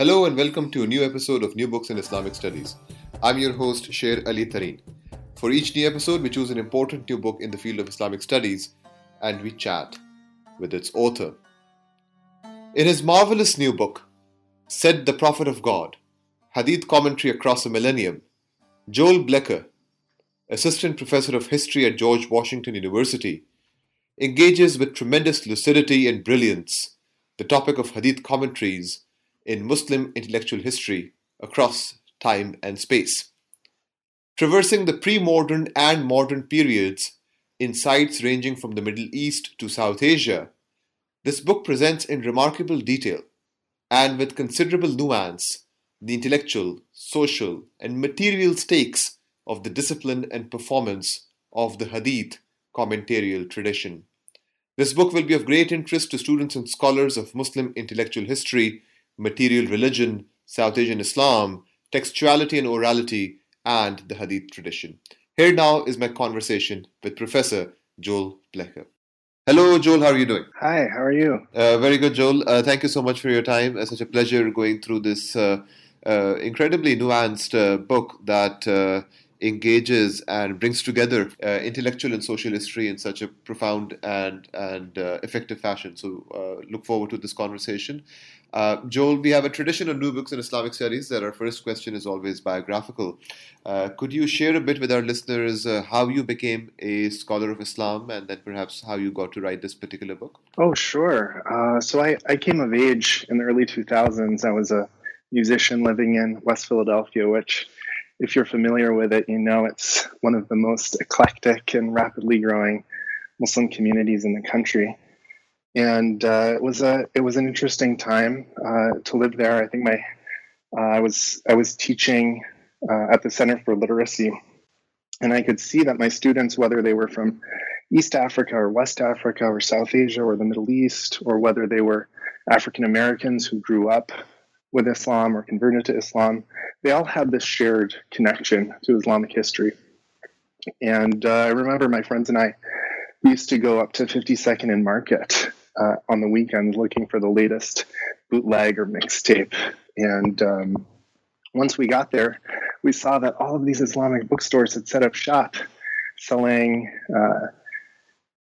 Hello and welcome to a new episode of New Books in Islamic Studies. I'm your host, Sher Ali Tareen. For each new episode, we choose an important new book in the field of Islamic studies and we chat with its author. In his marvelous new book, Said the Prophet of God Hadith Commentary Across a Millennium, Joel Blecher, assistant professor of history at George Washington University, engages with tremendous lucidity and brilliance the topic of Hadith commentaries in Muslim intellectual history across time and space. Traversing the pre modern and modern periods in sites ranging from the Middle East to South Asia, this book presents in remarkable detail and with considerable nuance the intellectual, social, and material stakes of the discipline and performance of the Hadith commentarial tradition. This book will be of great interest to students and scholars of Muslim intellectual history material religion, South Asian Islam, textuality and orality, and the Hadith tradition. Here now is my conversation with Professor Joel Blecher. Hello, Joel. How are you doing? Hi. How are you? Uh, very good, Joel. Uh, thank you so much for your time. It's such a pleasure going through this uh, uh incredibly nuanced uh, book that uh, engages and brings together intellectual and social history in such a profound and and effective fashion. So, look forward to this conversation. Uh, Joel, we have a tradition of new books in Islamic studies that our first question is always biographical. Uh, could you share a bit with our listeners uh, how you became a scholar of Islam and then perhaps how you got to write this particular book? Oh, sure. Uh, so I, I came of age in the early 2000s. I was a musician living in West Philadelphia, which, if you're familiar with it, you know it's one of the most eclectic and rapidly growing Muslim communities in the country and uh, it was a it was an interesting time uh, to live there. I think my uh, I was I was teaching uh, at the Center for Literacy, and I could see that my students, whether they were from East Africa or West Africa or South Asia or the Middle East, or whether they were African Americans who grew up with Islam or converted to Islam, they all had this shared connection to Islamic history. And uh, I remember my friends and I used to go up to 52nd and Market uh, on the weekends looking for the latest bootleg or mixtape. And um, once we got there, we saw that all of these Islamic bookstores had set up shop selling uh,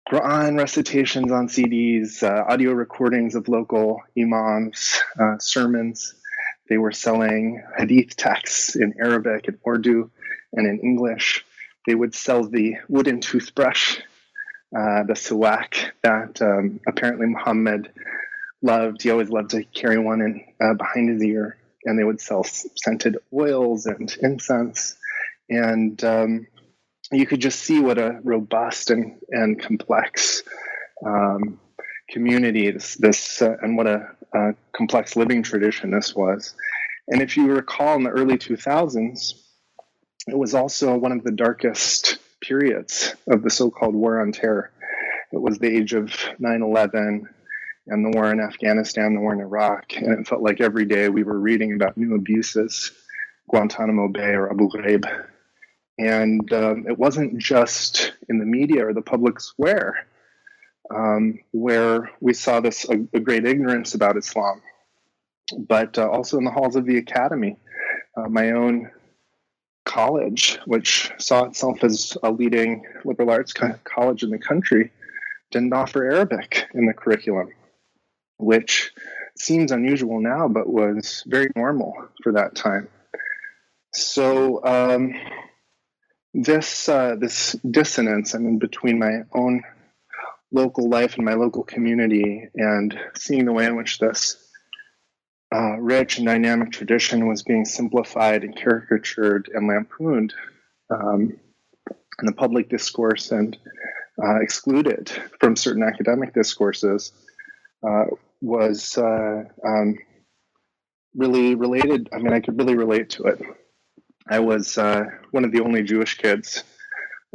Quran recitations on CDs, uh, audio recordings of local imams, uh, sermons. They were selling hadith texts in Arabic and Urdu and in English. They would sell the wooden toothbrush uh, the siwak that um, apparently Muhammad loved. He always loved to carry one in uh, behind his ear, and they would sell scented oils and incense. And um, you could just see what a robust and, and complex um, community this, this uh, and what a, a complex living tradition this was. And if you recall, in the early 2000s, it was also one of the darkest periods of the so called War on Terror. It was the age of 9 11 and the war in Afghanistan, the war in Iraq. And it felt like every day we were reading about new abuses, Guantanamo Bay or Abu Ghraib. And um, it wasn't just in the media or the public square um, where we saw this a, a, great ignorance about Islam, but uh, also in the halls of the academy. Uh, my own college, which saw itself as a leading liberal arts college in the country, didn't offer Arabic in the curriculum, which seems unusual now, but was very normal for that time. So um, this uh, this dissonance, I mean, between my own local life and my local community, and seeing the way in which this uh, rich and dynamic tradition was being simplified and caricatured and lampooned um, in the public discourse and uh, excluded from certain academic discourses uh, was uh, um, really related. I mean, I could really relate to it. I was uh, one of the only Jewish kids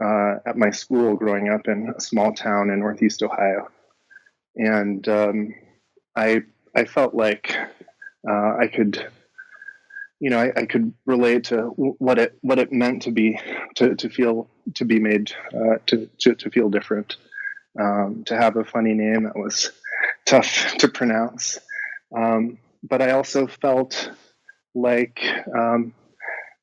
uh, at my school growing up in a small town in Northeast Ohio, and um, I I felt like uh, I could, you know, I, I, could relate to what it what it meant to be to, to feel to be made uh, to, to, to feel different, um, to have a funny name that was tough to pronounce, um, but I also felt like um,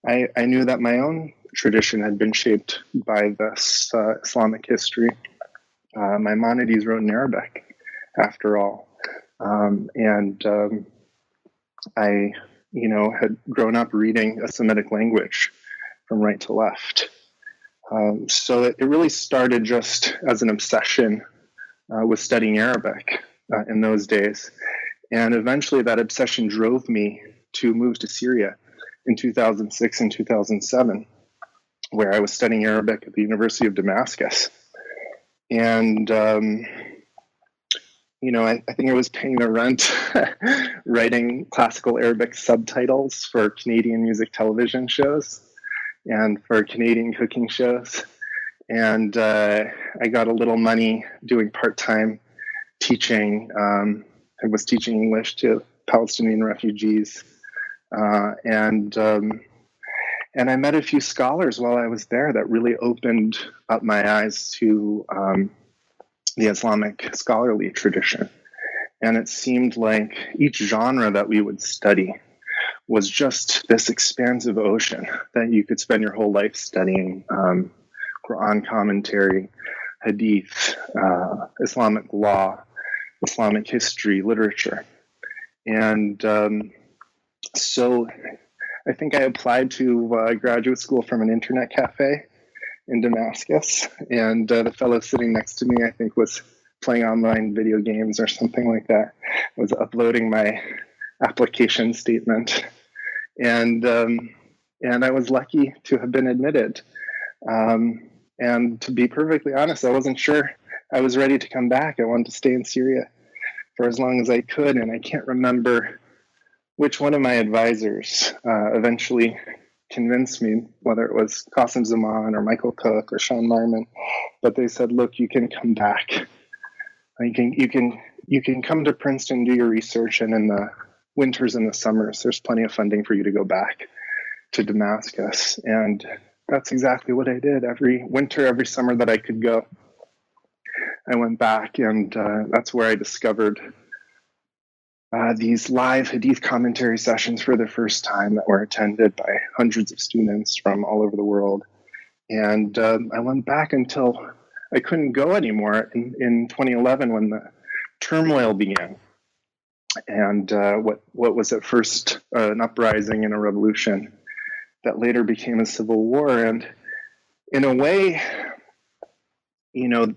I, I knew that my own tradition had been shaped by this uh, Islamic history. Uh, Maimonides wrote in Arabic, after all. Um, and um, I, you know, had grown up reading a Semitic language from right to left. Um, so it, it, really started just as an obsession uh, with studying Arabic uh, in those days. And eventually that obsession drove me to move to Syria in 2006 and 2007, where I was studying Arabic at the University of Damascus. And, um, you know, I, I, think I was paying the rent writing classical Arabic subtitles for Canadian music television shows and for Canadian cooking shows. And uh, I got a little money doing part time teaching. Um, I was teaching English to Palestinian refugees uh, and um, and I met a few scholars while I was there that really opened up my eyes to um, the Islamic scholarly tradition. And it seemed like each genre that we would study was just this expansive ocean that you could spend your whole life studying um, Quran commentary, hadith, uh, Islamic law, Islamic history, literature. And um, so I think I applied to uh, graduate school from an internet cafe in Damascus, and uh, the fellow sitting next to me, I think, was playing online video games or something like that. was uploading my application statement, and um, and I was lucky to have been admitted. Um, and to be perfectly honest, I wasn't sure I was ready to come back. I wanted to stay in Syria for as long as I could, and I can't remember which one of my advisors uh, eventually convinced me, whether it was Qasim Zaman or Michael Cook or Shaun Marmon, but they said, "Look, you can come back. You can you can you can come to Princeton, do your research, and in the winters and the summers, there's plenty of funding for you to go back to Damascus." And that's exactly what I did. Every winter, every summer that I could go, I went back, and uh, that's where I discovered uh, these live Hadith commentary sessions for the first time that were attended by hundreds of students from all over the world. And um, I went back until I couldn't go anymore in, in 2011 when the turmoil began. And uh, what, what was at first uh, an uprising and a revolution that later became a civil war. And in a way, you know,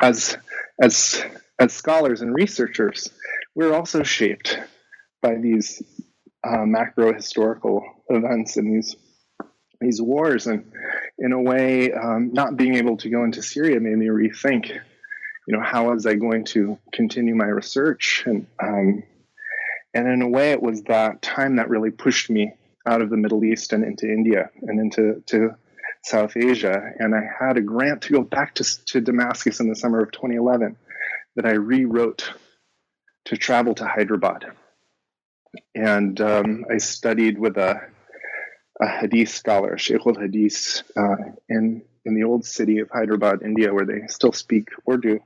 as, as, as scholars and researchers, we're also shaped by these uh, macro historical events and these these wars, and in a way, um, not being able to go into Syria made me rethink. You know, how was I going to continue my research? And um, and in a way, it was that time that really pushed me out of the Middle East and into India and into to South Asia. And I had a grant to go back to, to Damascus in the summer of 2011 that I rewrote to travel to Hyderabad. And um, I studied with a, a Hadith scholar, Sheikh al Hadith, uh, in, in the old city of Hyderabad, India, where they still speak Urdu.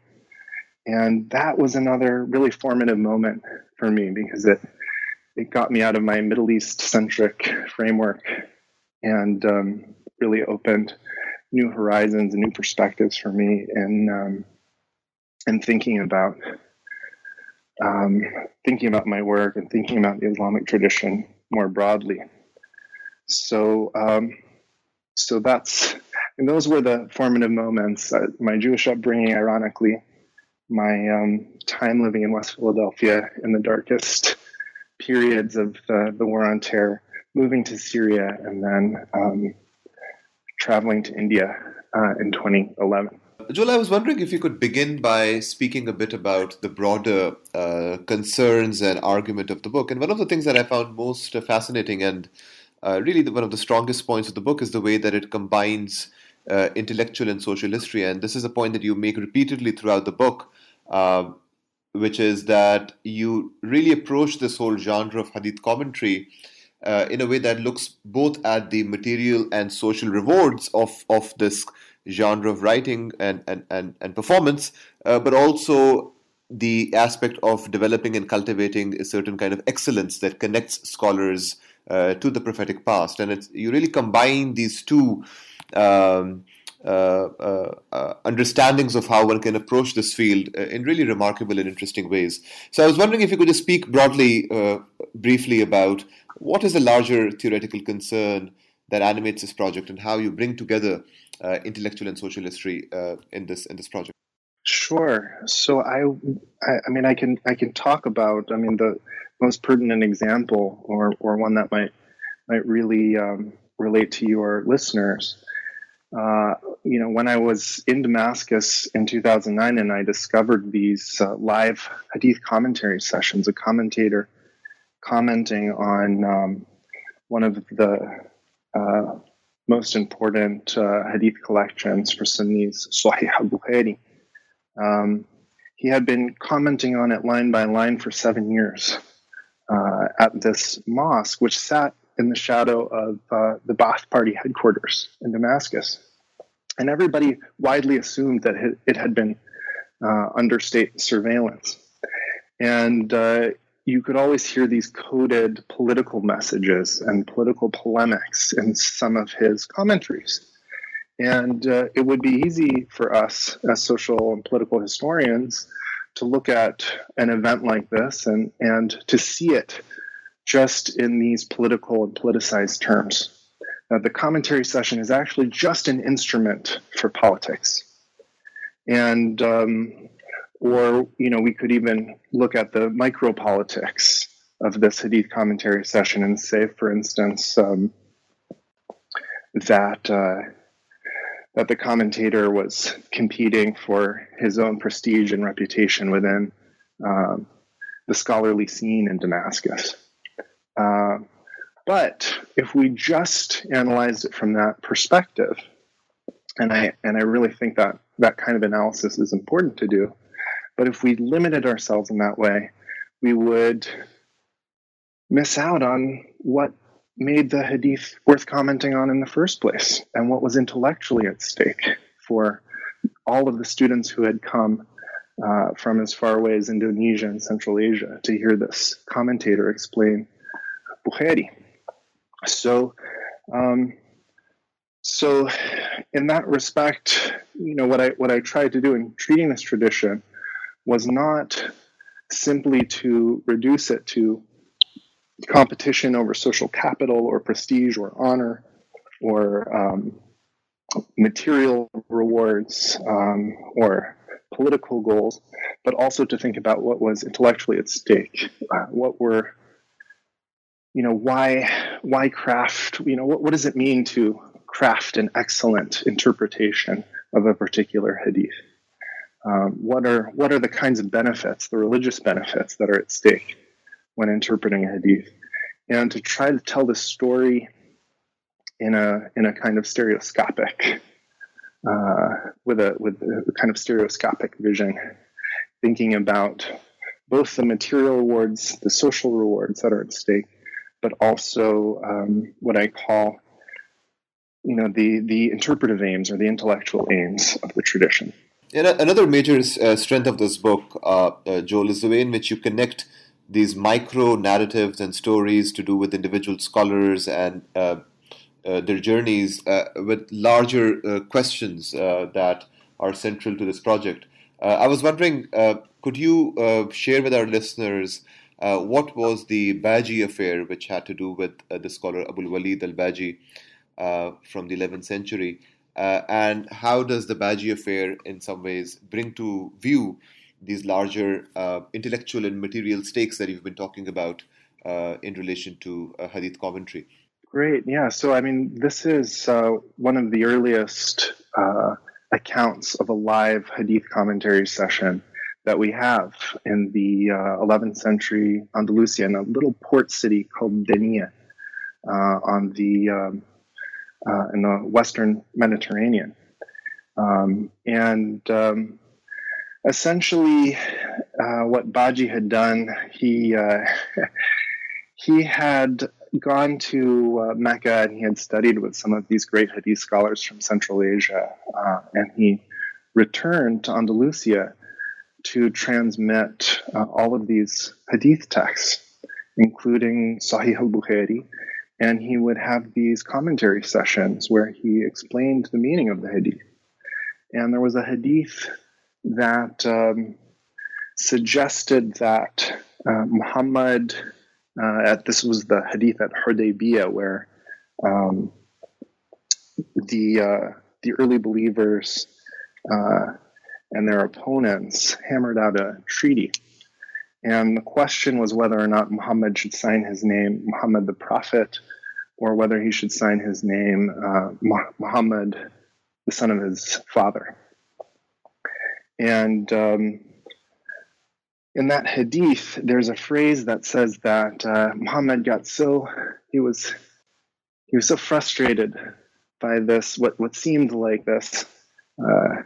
And that was another really formative moment for me because it, it got me out of my Middle East centric framework and um, really opened new horizons and new perspectives for me in, um, in thinking about um, thinking about my work and thinking about the Islamic tradition more broadly. So, um, so that's and those were the formative moments. Uh, my Jewish upbringing, ironically, my um, time living in West Philadelphia in the darkest periods of uh, the war on terror, moving to Syria, and then um, traveling to India uh, in 2011 Joel, I was wondering if you could begin by speaking a bit about the broader uh, concerns and argument of the book. And one of the things that I found most fascinating and uh, really the, one of the strongest points of the book is the way that it combines uh, intellectual and social history. And this is a point that you make repeatedly throughout the book, uh, which is that you really approach this whole genre of hadith commentary uh, in a way that looks both at the material and social rewards of, of this genre of writing and, and, and, and performance, uh, but also the aspect of developing and cultivating a certain kind of excellence that connects scholars uh, to the prophetic past. And it's, you really combine these two um, uh, uh, uh understandings of how one can approach this field uh, in really remarkable and interesting ways. So I was wondering if you could just speak broadly, briefly about what is the larger theoretical concern that animates this project and how you bring together uh, intellectual and social history uh, in this in this project? Sure. So I, I, I, mean, I can I can talk about. I mean, the most pertinent example, or or one that might might really um, relate to your listeners. Uh, you know, when I was in Damascus in 2009, and I discovered these uh, live hadith commentary sessions, a commentator commenting on um, one of the uh, most important uh, hadith collections for Sunnis, Sahih al-Bukhari. Um, he had been commenting on it line by line for seven years uh, at this mosque, which sat in the shadow of uh, the Ba'ath Party headquarters in Damascus. And everybody widely assumed that it had been uh, under state surveillance. And uh, you could always hear these coded political messages and political polemics in some of his commentaries. And uh, it would be easy for us as social and political historians to look at an event like this and, and to see it just in these political and politicized terms. Now, the commentary session is actually just an instrument for politics. And um, or, you know, we could even look at the micropolitics of this Hadith commentary session and say, for instance, um, that uh, that the commentator was competing for his own prestige and reputation within um, the scholarly scene in Damascus. Uh, but if we just analyzed it from that perspective, and I and I really think that that kind of analysis is important to do, but if we limited ourselves in that way, we would miss out on what made the hadith worth commenting on in the first place and what was intellectually at stake for all of the students who had come uh, from as far away as Indonesia and Central Asia to hear this commentator explain Bukhari. So, um, so in that respect, you know what I what I tried to do in treating this tradition was not simply to reduce it to competition over social capital or prestige or honor or um, material rewards um, or political goals, but also to think about what was intellectually at stake. Uh, what were, you know, why why craft? You know, what, what does it mean to craft an excellent interpretation of a particular hadith? Um, what are what are the kinds of benefits, the religious benefits that are at stake when interpreting a hadith, and to try to tell the story in a in a kind of stereoscopic uh, with a with a kind of stereoscopic vision, thinking about both the material rewards, the social rewards that are at stake, but also um, what I call you know the the interpretive aims or the intellectual aims of the tradition. And another major uh, strength of this book, uh, uh, Joel, is the way in which you connect these micro narratives and stories to do with individual scholars and uh, uh, their journeys uh, with larger questions that are central to this project. I was wondering, could you share with our listeners what was the Baji affair, which had to do with the scholar Abul Walid al Baji from the 11th century? Uh, and how does the Baji affair, in some ways, bring to view these larger uh, intellectual and material stakes that you've been talking about uh, in relation to uh, Hadith commentary? Great, yeah. So, I mean, this is uh, one of the earliest uh, accounts of a live hadith commentary session that we have in the uh, 11th century Andalusia in a little port city called Denia on the um, uh, in the Western Mediterranean, um, and um, essentially uh, what Baji had done, he uh, he had gone to uh, Mecca and he had studied with some of these great hadith scholars from Central Asia, uh, and he returned to Andalusia to transmit all of these hadith texts, including Sahih al Bukhari, and he would have these commentary sessions where he explained the meaning of the hadith. And there was a hadith that um, suggested that uh, Muhammad uh, at this was the hadith at Hudaybiyah, where um, the uh, the early believers uh, and their opponents hammered out a treaty. And the question was whether or not Muhammad should sign his name Muhammad the Prophet, or whether he should sign his name uh, Muhammad, the son of his father. And um, in that hadith, there's a phrase that says that uh, Muhammad got so he was he was so frustrated by this what what seemed like this uh,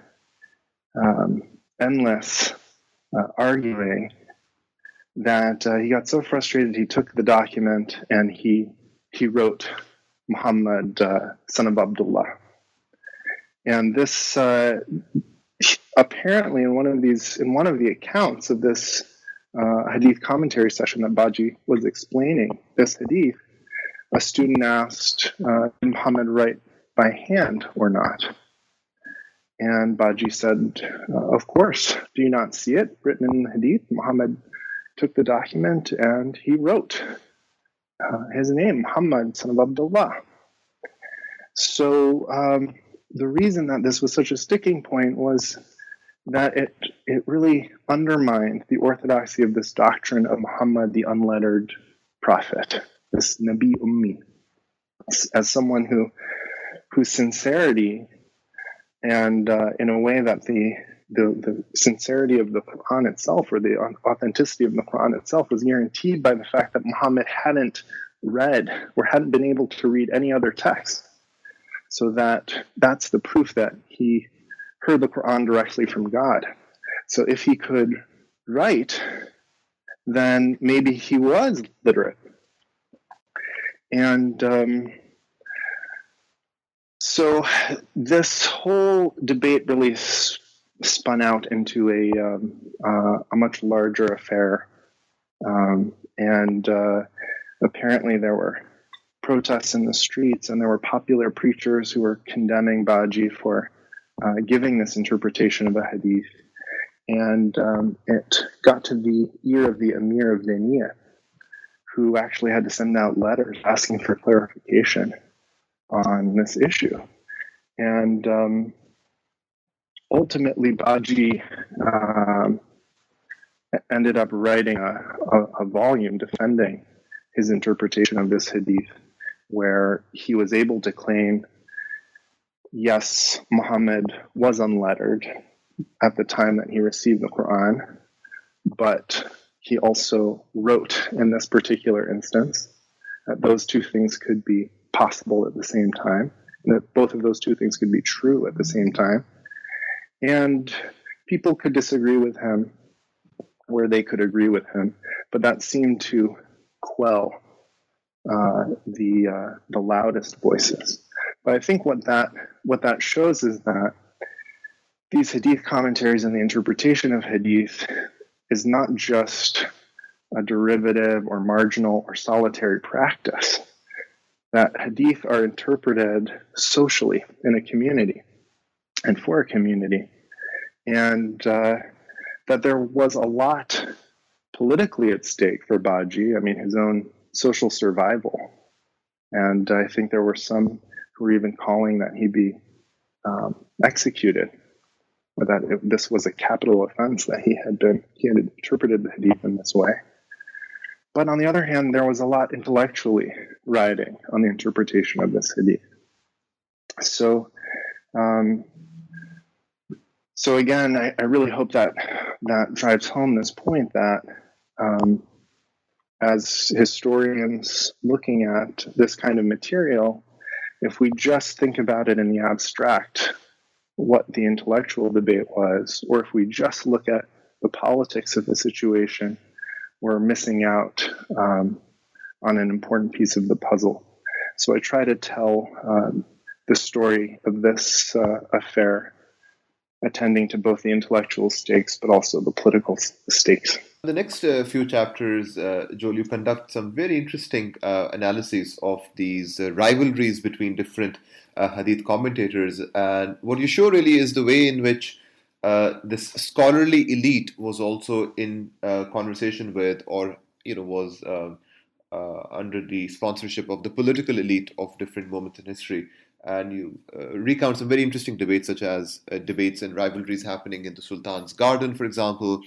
um, endless uh, arguing that uh, he got so frustrated he took the document and he he wrote Muhammad uh, son of Abdullah, and this uh, apparently in one of these in one of the accounts of this uh, hadith commentary session that Baji was explaining this hadith, a student asked, uh, "Did Muhammad write by hand or not?" And Baji said, uh, "Of course. Do you not see it written in the hadith? Muhammad took the document and he wrote his name, Muhammad, son of Abdullah." So. Um, the reason that this was such a sticking point was that it it really undermined the orthodoxy of this doctrine of Muhammad, the unlettered prophet, this Nabi Ummi, as someone who whose sincerity and uh, in a way that the, the the sincerity of the Quran itself or the authenticity of the Quran itself was guaranteed by the fact that Muhammad hadn't read or hadn't been able to read any other text. So that that's the proof that he heard the Quran directly from God. So if he could write, then maybe he was literate. And um, so this whole debate really spun out into a, um, uh, a much larger affair. Um, and uh, apparently there were protests in the streets, and there were popular preachers who were condemning Baji for uh, giving this interpretation of a hadith. And um, it got to the ear of the Emir of Denia, who actually had to send out letters asking for clarification on this issue. And um, ultimately, Baji um, ended up writing a, a, a volume defending his interpretation of this hadith, where he was able to claim yes, Muhammad was unlettered at the time that he received the Quran, but he also wrote in this particular instance that those two things could be possible at the same time, that both of those two things could be true at the same time. And people could disagree with him where they could agree with him, but that seemed to quell uh, the uh, the loudest voices. But I think what that what that shows is that these hadith commentaries and the interpretation of hadith is not just a derivative or marginal or solitary practice. That hadith are interpreted socially in a community and for a community. And uh, that there was a lot politically at stake for Baji, I mean, his own social survival. And I think there were some who were even calling that he be um, executed, or that it, this was a capital offense that he had been he had interpreted the hadith in this way. But on the other hand, there was a lot intellectually riding on the interpretation of this hadith. So, um, so again, I, I, really hope that that drives home this point that um, as historians looking at this kind of material, if we just think about it in the abstract, what the intellectual debate was, or if we just look at the politics of the situation, we're missing out um, on an important piece of the puzzle. So I try to tell um, the story of this uh, affair, attending to both the intellectual stakes but also the political stakes. The next uh, few chapters, uh, Joel, you conduct some very interesting uh, analyses of these uh, rivalries between different uh, hadith commentators. And what you show really is the way in which uh, this scholarly elite was also in conversation with, or you know, was um, under the sponsorship of the political elite of different moments in history and you uh, recount some very interesting debates, such as uh, debates and rivalries happening in the Sultan's garden, for example,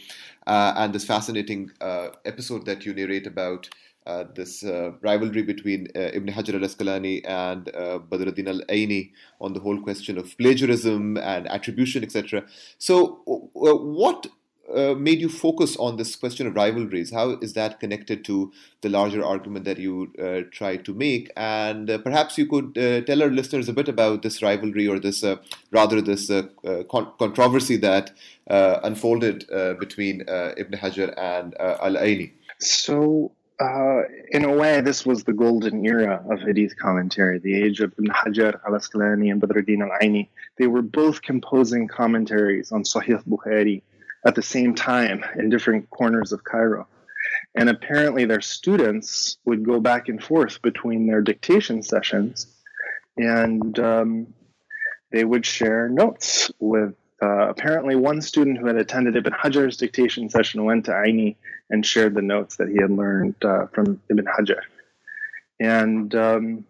uh, and this fascinating uh, episode that you narrate about uh, this uh, rivalry between Ibn Hajar al Asqalani and Badruddin al Aini on the whole question of plagiarism and attribution, etc. So, what uh, made you focus on this question of rivalries? How is that connected to the larger argument that you uh, try to make? And uh, perhaps you could uh, tell our listeners a bit about this rivalry or this, uh, rather, this con- controversy that unfolded between Ibn Hajar and Al Aini. So, uh, in a way, this was the golden era of Hadith commentary, the age of Ibn Hajar al Asqalani and Badruddin al Aini. They were both composing commentaries on Sahih Bukhari at the same time in different corners of Cairo. And apparently, their students would go back and forth between their dictation sessions, and um, they would share notes with. Uh, apparently, one student who had attended Ibn Hajar's dictation session went to Aini and shared the notes that he had learned uh, from Ibn Hajar. And um,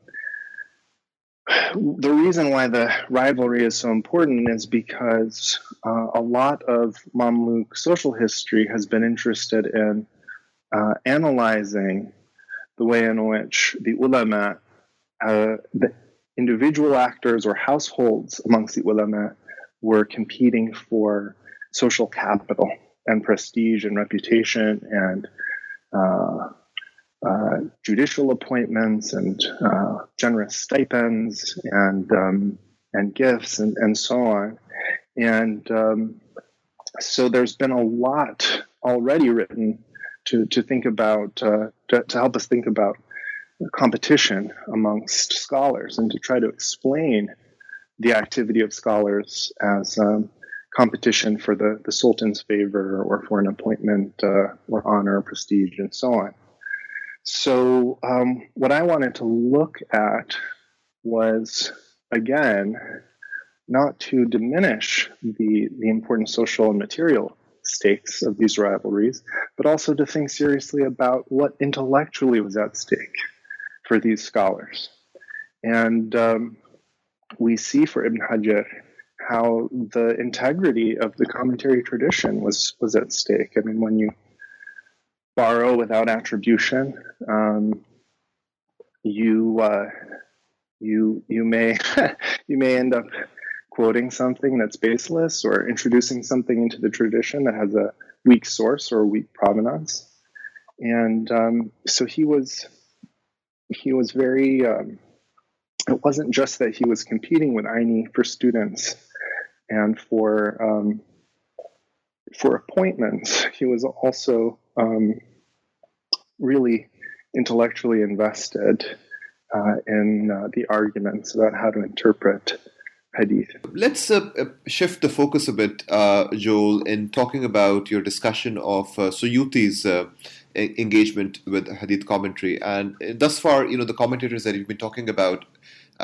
the reason why the rivalry is so important is because uh, a lot of Mamluk social history has been interested in uh, analyzing the way in which the ulama, uh, the individual actors or households amongst the ulama, were competing for social capital and prestige and reputation and uh, judicial appointments and uh, generous stipends and um, and gifts and, and so on. And um, so there's been a lot already written to, to think about, uh, to, to, help us think about competition amongst scholars and to try to explain the activity of scholars as um, competition for the, the Sultan's favor or for an appointment uh, or honor or prestige and so on. So, um, what I wanted to look at was, again, not to diminish the, the important social and material stakes of these rivalries, but also to think seriously about what intellectually was at stake for these scholars. And um, we see for Ibn Hajar how the integrity of the commentary tradition was, was at stake. I mean, when you borrow without attribution. Um, you uh, you you may you may end up quoting something that's baseless or introducing something into the tradition that has a weak source or weak provenance. And um, so he was he was very. Um, it wasn't just that he was competing with Aini for students and for um, for appointments. He was also um, really intellectually invested uh, in uh, the arguments about how to interpret hadith. Let's uh, uh shift the focus a bit, uh, Joel, in talking about your discussion of uh, Suyuti's engagement with hadith commentary. And thus far, you know, the commentators that you've been talking about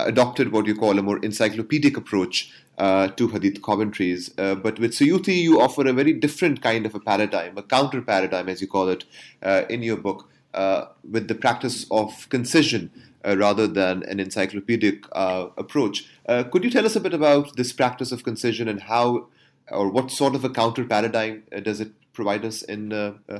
adopted what you call a more encyclopedic approach uh, to hadith commentaries. Uh, but with Suyuti, you offer a very different kind of a paradigm, a counter paradigm, as you call it, uh, in your book, uh, with the practice of concision uh, rather than an encyclopedic uh, approach. could you tell us a bit about this practice of concision and how, or what sort of a counter paradigm does it provide us in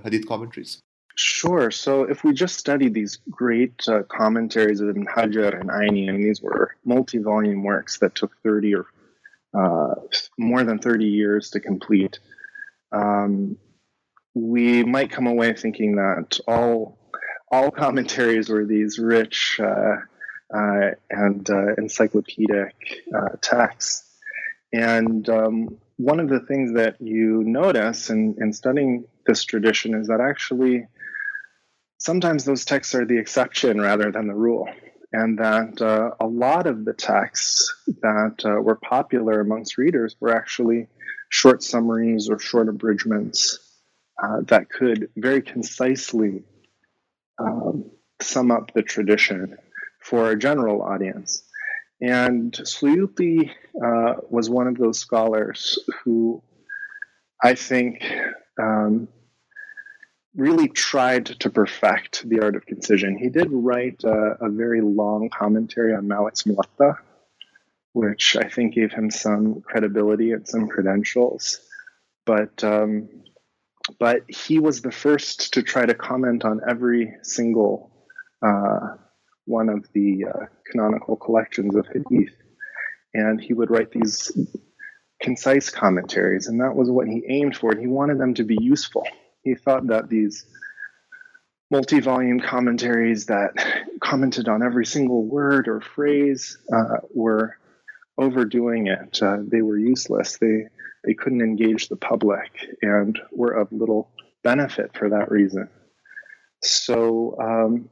hadith commentaries? Sure. So if we just study these great uh, commentaries of Ibn Hajar and Aini, and these were multi-volume works that took 30 or uh, more than 30 years to complete, um, we might come away thinking that all all commentaries were these rich uh, uh, and uh, encyclopedic uh, texts. And um, one of the things that you notice in, in studying this tradition is that actually sometimes those texts are the exception rather than the rule. And that uh, a lot of the texts that uh, were popular amongst readers were actually short summaries or short abridgments uh, that could very concisely um, sum up the tradition for a general audience. And Suyuti uh, was one of those scholars who I think um, really tried to perfect the art of concision. He did write a, a very long commentary on Malik's Muwatta, which I think gave him some credibility and some credentials. But um, but he was the first to try to comment on every single uh, one of the uh, canonical collections of hadith. And he would write these concise commentaries, and that was what he aimed for. He wanted them to be useful. He thought that these multi volume commentaries that commented on every single word or phrase uh, were overdoing it. Uh, they were useless. They, they couldn't engage the public and were of little benefit for that reason. So, um,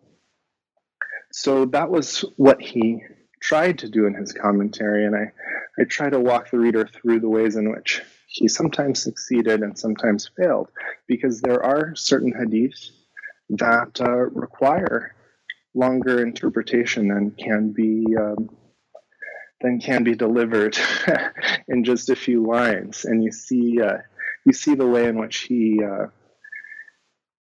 so that was what he tried to do in his commentary, and I, I try to walk the reader through the ways in which he sometimes succeeded and sometimes failed, because there are certain hadiths that uh, require longer interpretation than can be um, than can be delivered in just a few lines, and you see uh, you see the way in which he uh,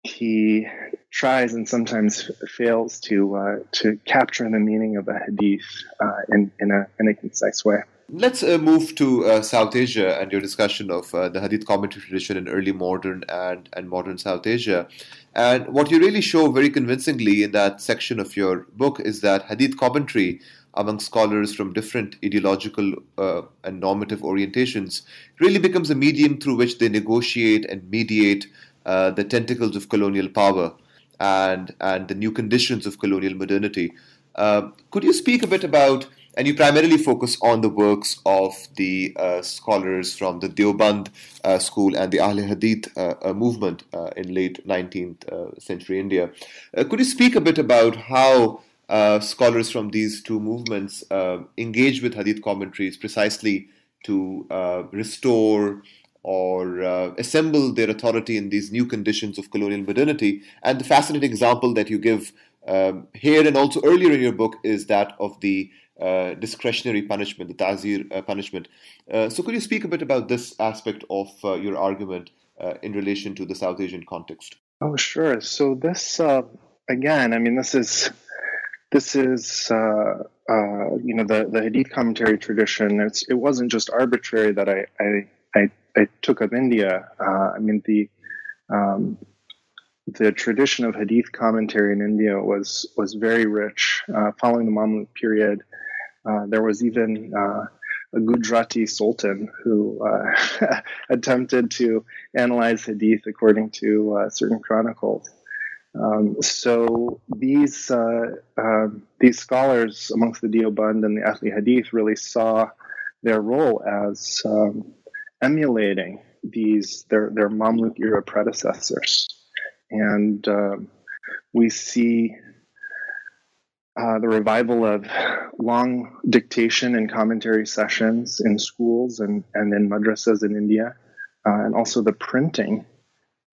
he tries and sometimes fails to uh, to capture the meaning of a hadith uh, in in a in a concise way. Let's uh, move to uh, South Asia and your discussion of uh, the hadith commentary tradition in early modern and and modern South Asia. And what you really show very convincingly in that section of your book is that hadith commentary among scholars from different ideological uh, and normative orientations really becomes a medium through which they negotiate and mediate uh, the tentacles of colonial power and and the new conditions of colonial modernity. Uh, could you speak a bit about, and you primarily focus on the works of the uh, scholars from the Deoband uh, school and the Ahl Hadith uh, uh, movement uh, in late 19th century India. could you speak a bit about how scholars from these two movements engage with Hadith commentaries precisely to restore or uh, assemble their authority in these new conditions of colonial modernity. And the fascinating example that you give um, here and also earlier in your book is that of the uh, discretionary punishment, the ta'zir uh, punishment. Uh, so, could you speak a bit about this aspect of uh, your argument uh, in relation to the South Asian context? Oh, sure. So, this again, I mean, this is this is uh, uh, you know the the hadith commentary tradition it's it wasn't just arbitrary that I, I I, I took up India, uh, I mean the um, the tradition of hadith commentary in India was was very rich. Uh, following the Mamluk period, uh, there was even uh, a Gujarati sultan who uh, attempted to analyze hadith according to uh, certain chronicles. Um, so these um, these scholars amongst the Deoband and the Ahli Hadith really saw their role as um, emulating these their their Mamluk era predecessors, and uh, we see uh, the revival of long dictation and commentary sessions in schools and and in madrasas in India, uh, and also the printing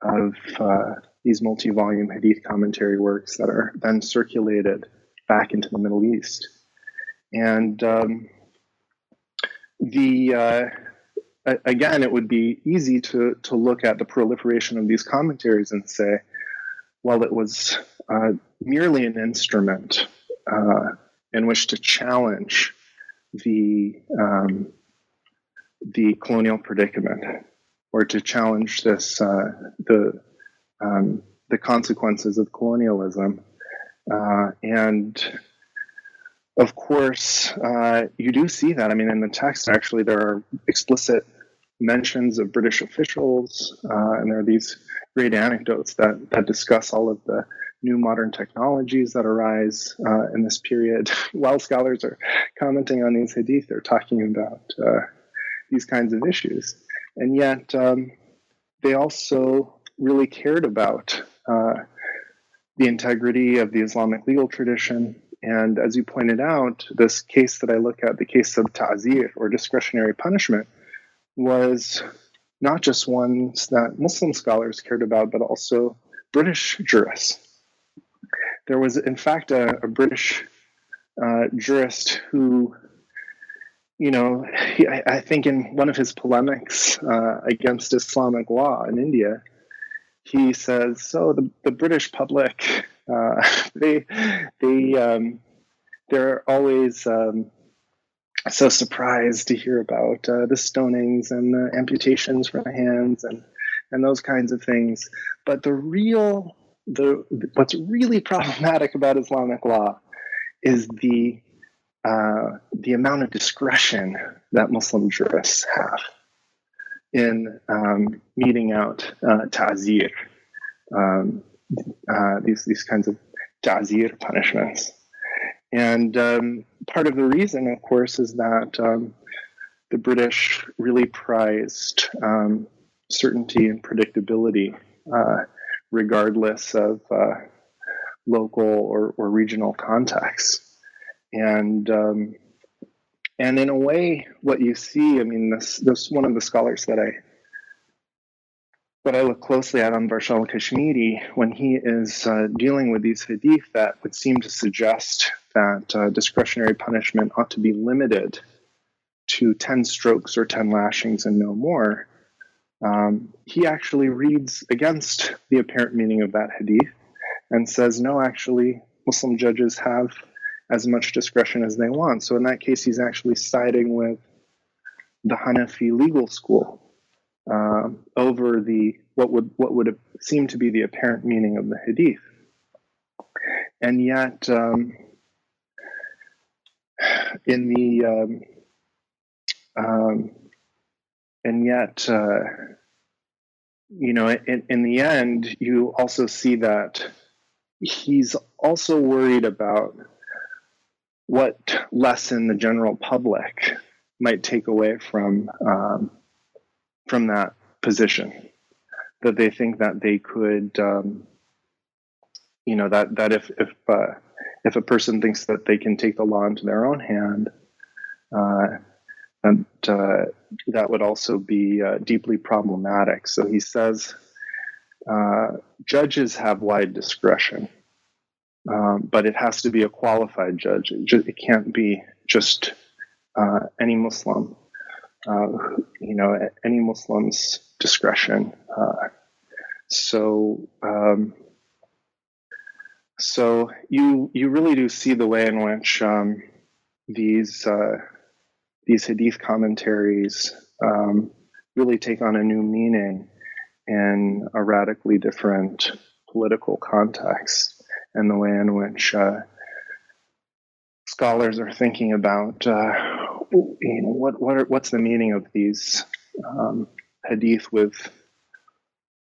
of uh, these multi-volume hadith commentary works that are then circulated back into the Middle East, and um, the uh, again, it would be easy to, to look at the proliferation of these commentaries and say, well, it was uh, merely an instrument uh, in which to challenge the um, the colonial predicament, or to challenge this uh, the um, the consequences of colonialism, uh, and of course, uh, you do see that. I mean, in the text, actually, there are explicit mentions of British officials, uh, and there are these great anecdotes that, that discuss all of the new modern technologies that arise uh, in this period. While scholars are commenting on these hadith, they're talking about uh, these kinds of issues. And yet, um, they also really cared about uh, the integrity of the Islamic legal tradition. And as you pointed out, this case that I look at, the case of ta'zir or discretionary punishment, was not just ones that Muslim scholars cared about, but also British jurists. There was, in fact, a, a British uh, jurist who, you know, he, I, I, think in one of his polemics uh, against Islamic law in India, he says, "So the, the British public, uh, they they um, they're always um, so surprised to hear about uh, the stonings and the amputations from the hands and and those kinds of things. But the real the what's really problematic about Islamic law is the uh, the amount of discretion that Muslim jurists have in um, meting out uh, ta'zir, um, uh, these these kinds of ta'zir punishments. And um, part of the reason, of course, is that um, the British really prized um, certainty and predictability, uh, regardless of uh, local or, or, regional context. And um, and in a way, what you see, I mean, this this one of the scholars that I that I look closely at Anwar Shah Kashmiri when he is uh, dealing with these hadith that would seem to suggest that uh, discretionary punishment ought to be limited to 10 strokes or 10 lashings and no more, um, he actually reads against the apparent meaning of that hadith and says, no, actually, Muslim judges have as much discretion as they want. So in that case, he's actually siding with the Hanafi legal school uh, over the what would what would seem to be the apparent meaning of the hadith. And yet, um, in the um, um, and yet uh, you know in, in the end you also see that he's also worried about what lesson the general public might take away from um, from that position. That they think that they could um, you know that that if if uh, if a person thinks that they can take the law into their own hand, uh, and uh, that would also be uh, deeply problematic. So he says uh, judges have wide discretion, um, but it has to be a qualified judge. It, it can't be just uh, any Muslim. Uh, you know, any Muslim's discretion. so. Um, so you you really do see the way in which um, these uh, these hadith commentaries um, really take on a new meaning in a radically different political context, and the way in which uh, scholars are thinking about uh, you know what what are, what's the meaning of these um, hadith with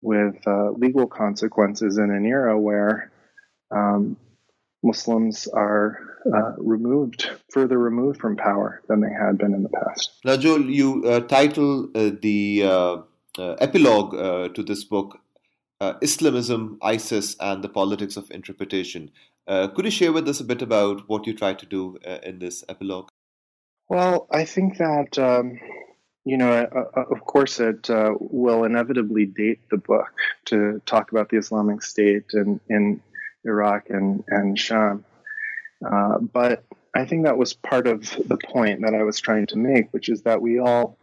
with uh, legal consequences in an era where um, Muslims are uh, removed, further removed from power than they had been in the past. Now, Joel, you uh, title uh, the uh, uh, epilogue uh, to this book Islamism, ISIS, and the Politics of Interpretation. could you share with us a bit about what you try to do in this epilogue? Well, I think that. Um, you know, uh, of course, it uh, will inevitably date the book to talk about the Islamic State and in Iraq and, and Sham. Uh, but I think that was part of the point that I was trying to make, which is that we all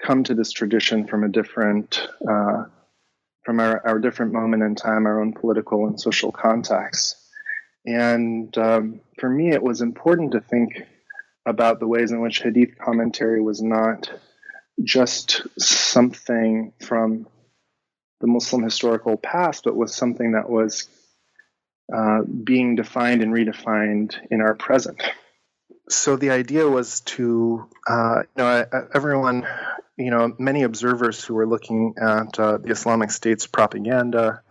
come to this tradition from a different, uh, from our, our different moment in time, our own political and social contexts. And um, for me, it was important to think about the ways in which Hadith commentary was not just something from the Muslim historical past, but was something that was uh, being defined and redefined in our present. so the idea was to, uh, you know, everyone, you know, many observers who were looking at uh, the Islamic State's propaganda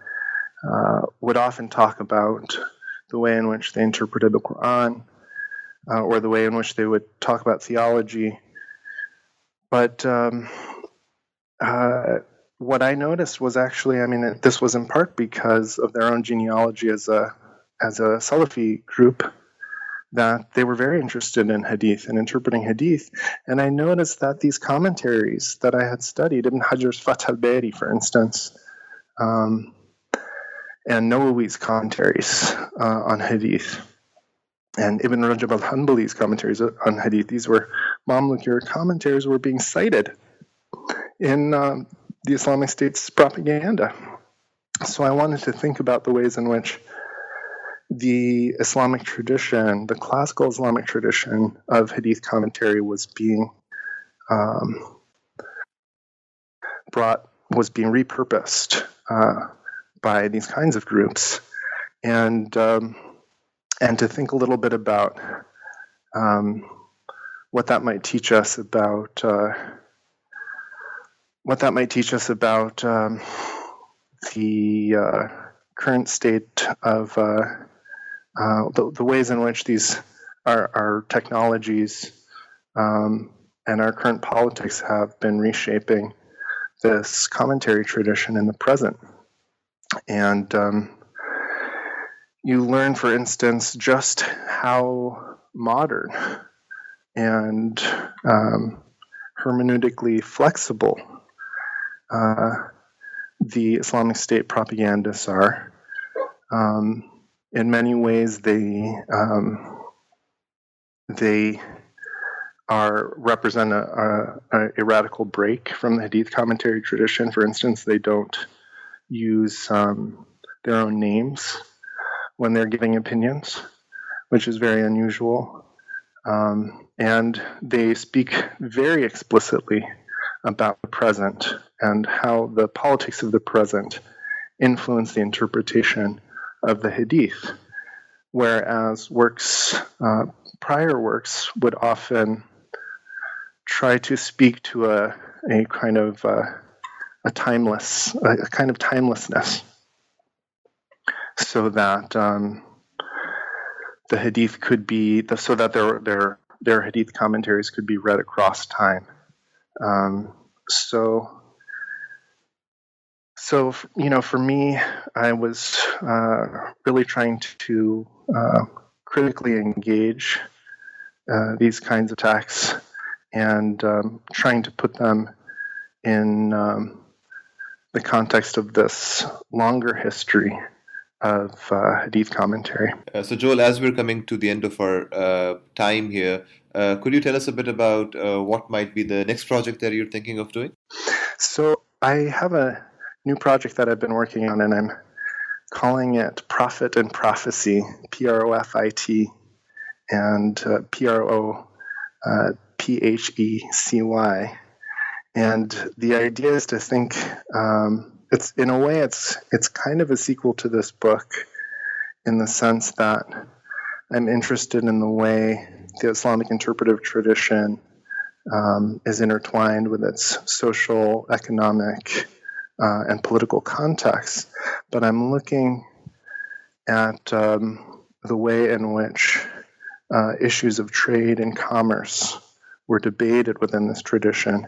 uh, would often talk about the way in which they interpreted the Quran uh, or the way in which they would talk about theology. But um, what I noticed was actually, I mean, this was in part because of their own genealogy as a as a Salafi group that they were very interested in hadith and interpreting hadith. And I noticed that these commentaries that I had studied, Ibn Hajar's Fath al-Bari, for instance, um, and Nawawi's commentaries uh, on hadith, and Ibn Rajab al-Hanbali's commentaries on hadith, these were Mamluk commentaries were being cited in um, the Islamic State's propaganda. So I wanted to think about the ways in which the Islamic tradition, the classical Islamic tradition of Hadith commentary, was being um, brought, was being repurposed uh, by these kinds of groups, and um, and to think a little bit about um, what that might teach us about. Uh, what that might teach us about um, the uh, current state of uh, uh, the, the, ways in which these our, our technologies um, and our current politics have been reshaping this commentary tradition in the present. And um, you learn, for instance, just how modern and um, hermeneutically flexible uh, the Islamic State propagandists are. Um, in many ways, they um, they are represent a, a, a, radical break from the Hadith commentary tradition. For instance, they don't use um, their own names when they're giving opinions, which is very unusual. Um, and they speak very explicitly about the present and how the politics of the present influence the interpretation of the Hadith, whereas works, uh, prior works, would often try to speak to a, a kind of uh, a timeless, a, kind of timelessness, so that um, the Hadith could be, so that their their their Hadith commentaries could be read across time. Um, so, so you know, for me, I was uh, really trying to uh, critically engage uh, these kinds of attacks and um, trying to put them in um, the context of this longer history of uh, hadith commentary. Uh, so, Joel, as we're coming to the end of our uh, time here, uh, could you tell us a bit about uh, what might be the next project that you're thinking of doing? So, I have a new project that I've been working on, and I'm calling it Profit and Prophecy, P R O F I T, and uh, P R O P H E C Y. And the idea is to think. Um, it's in a way it's it's kind of a sequel to this book in the sense that I'm interested in the way the Islamic interpretive tradition um, is intertwined with its social, economic, uh, and political context. But I'm looking at um, the way in which uh, issues of trade and commerce were debated within this tradition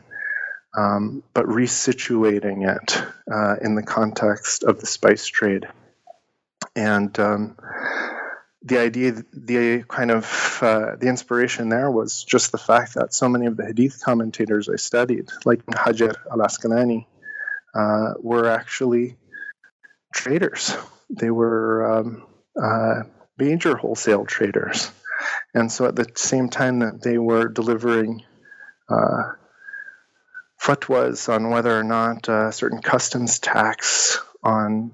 um, but resituating it uh, in the context of the spice trade. And um, the idea, the kind of uh, the inspiration there was just the fact that so many of the Hadith commentators I studied, like Hajar al Asqalani, uh, were actually traders. They were um, uh, major wholesale traders. And so at the same time that they were delivering uh, fatwas on whether or not a certain customs tax on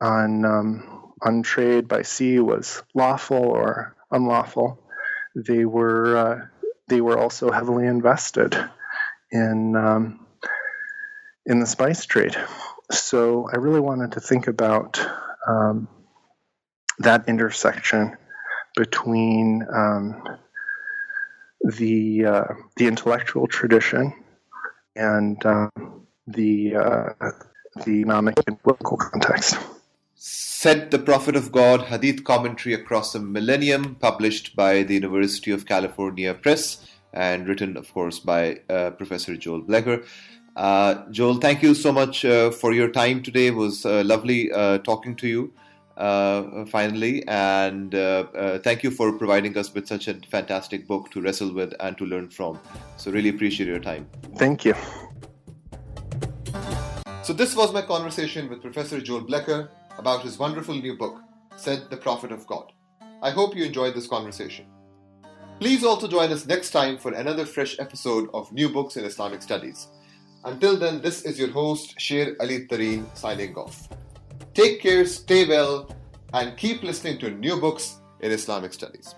on um, on trade by sea was lawful or unlawful. They were uh, they were also heavily invested in um, in the spice trade. So I really wanted to think about um, that intersection between um, the uh, the intellectual tradition and uh, the uh, the economic and political context. Said the Prophet of God Hadith Commentary Across a Millennium, published by the University of California Press and written, of course, by uh, Professor Joel Blecher. Uh, Joel, thank you so much uh, for your time today. It was uh, lovely uh, talking to you uh, finally, and thank you for providing us with such a fantastic book to wrestle with and to learn from. So, really appreciate your time. Thank you. So, this was my conversation with Professor Joel Blecher about his wonderful new book, Said the Prophet of God. I hope you enjoyed this conversation. Please also join us next time for another fresh episode of New Books in Islamic Studies. Until then, this is your host, Sher Ali Tareen, signing off. Take care, stay well, and keep listening to New Books in Islamic Studies.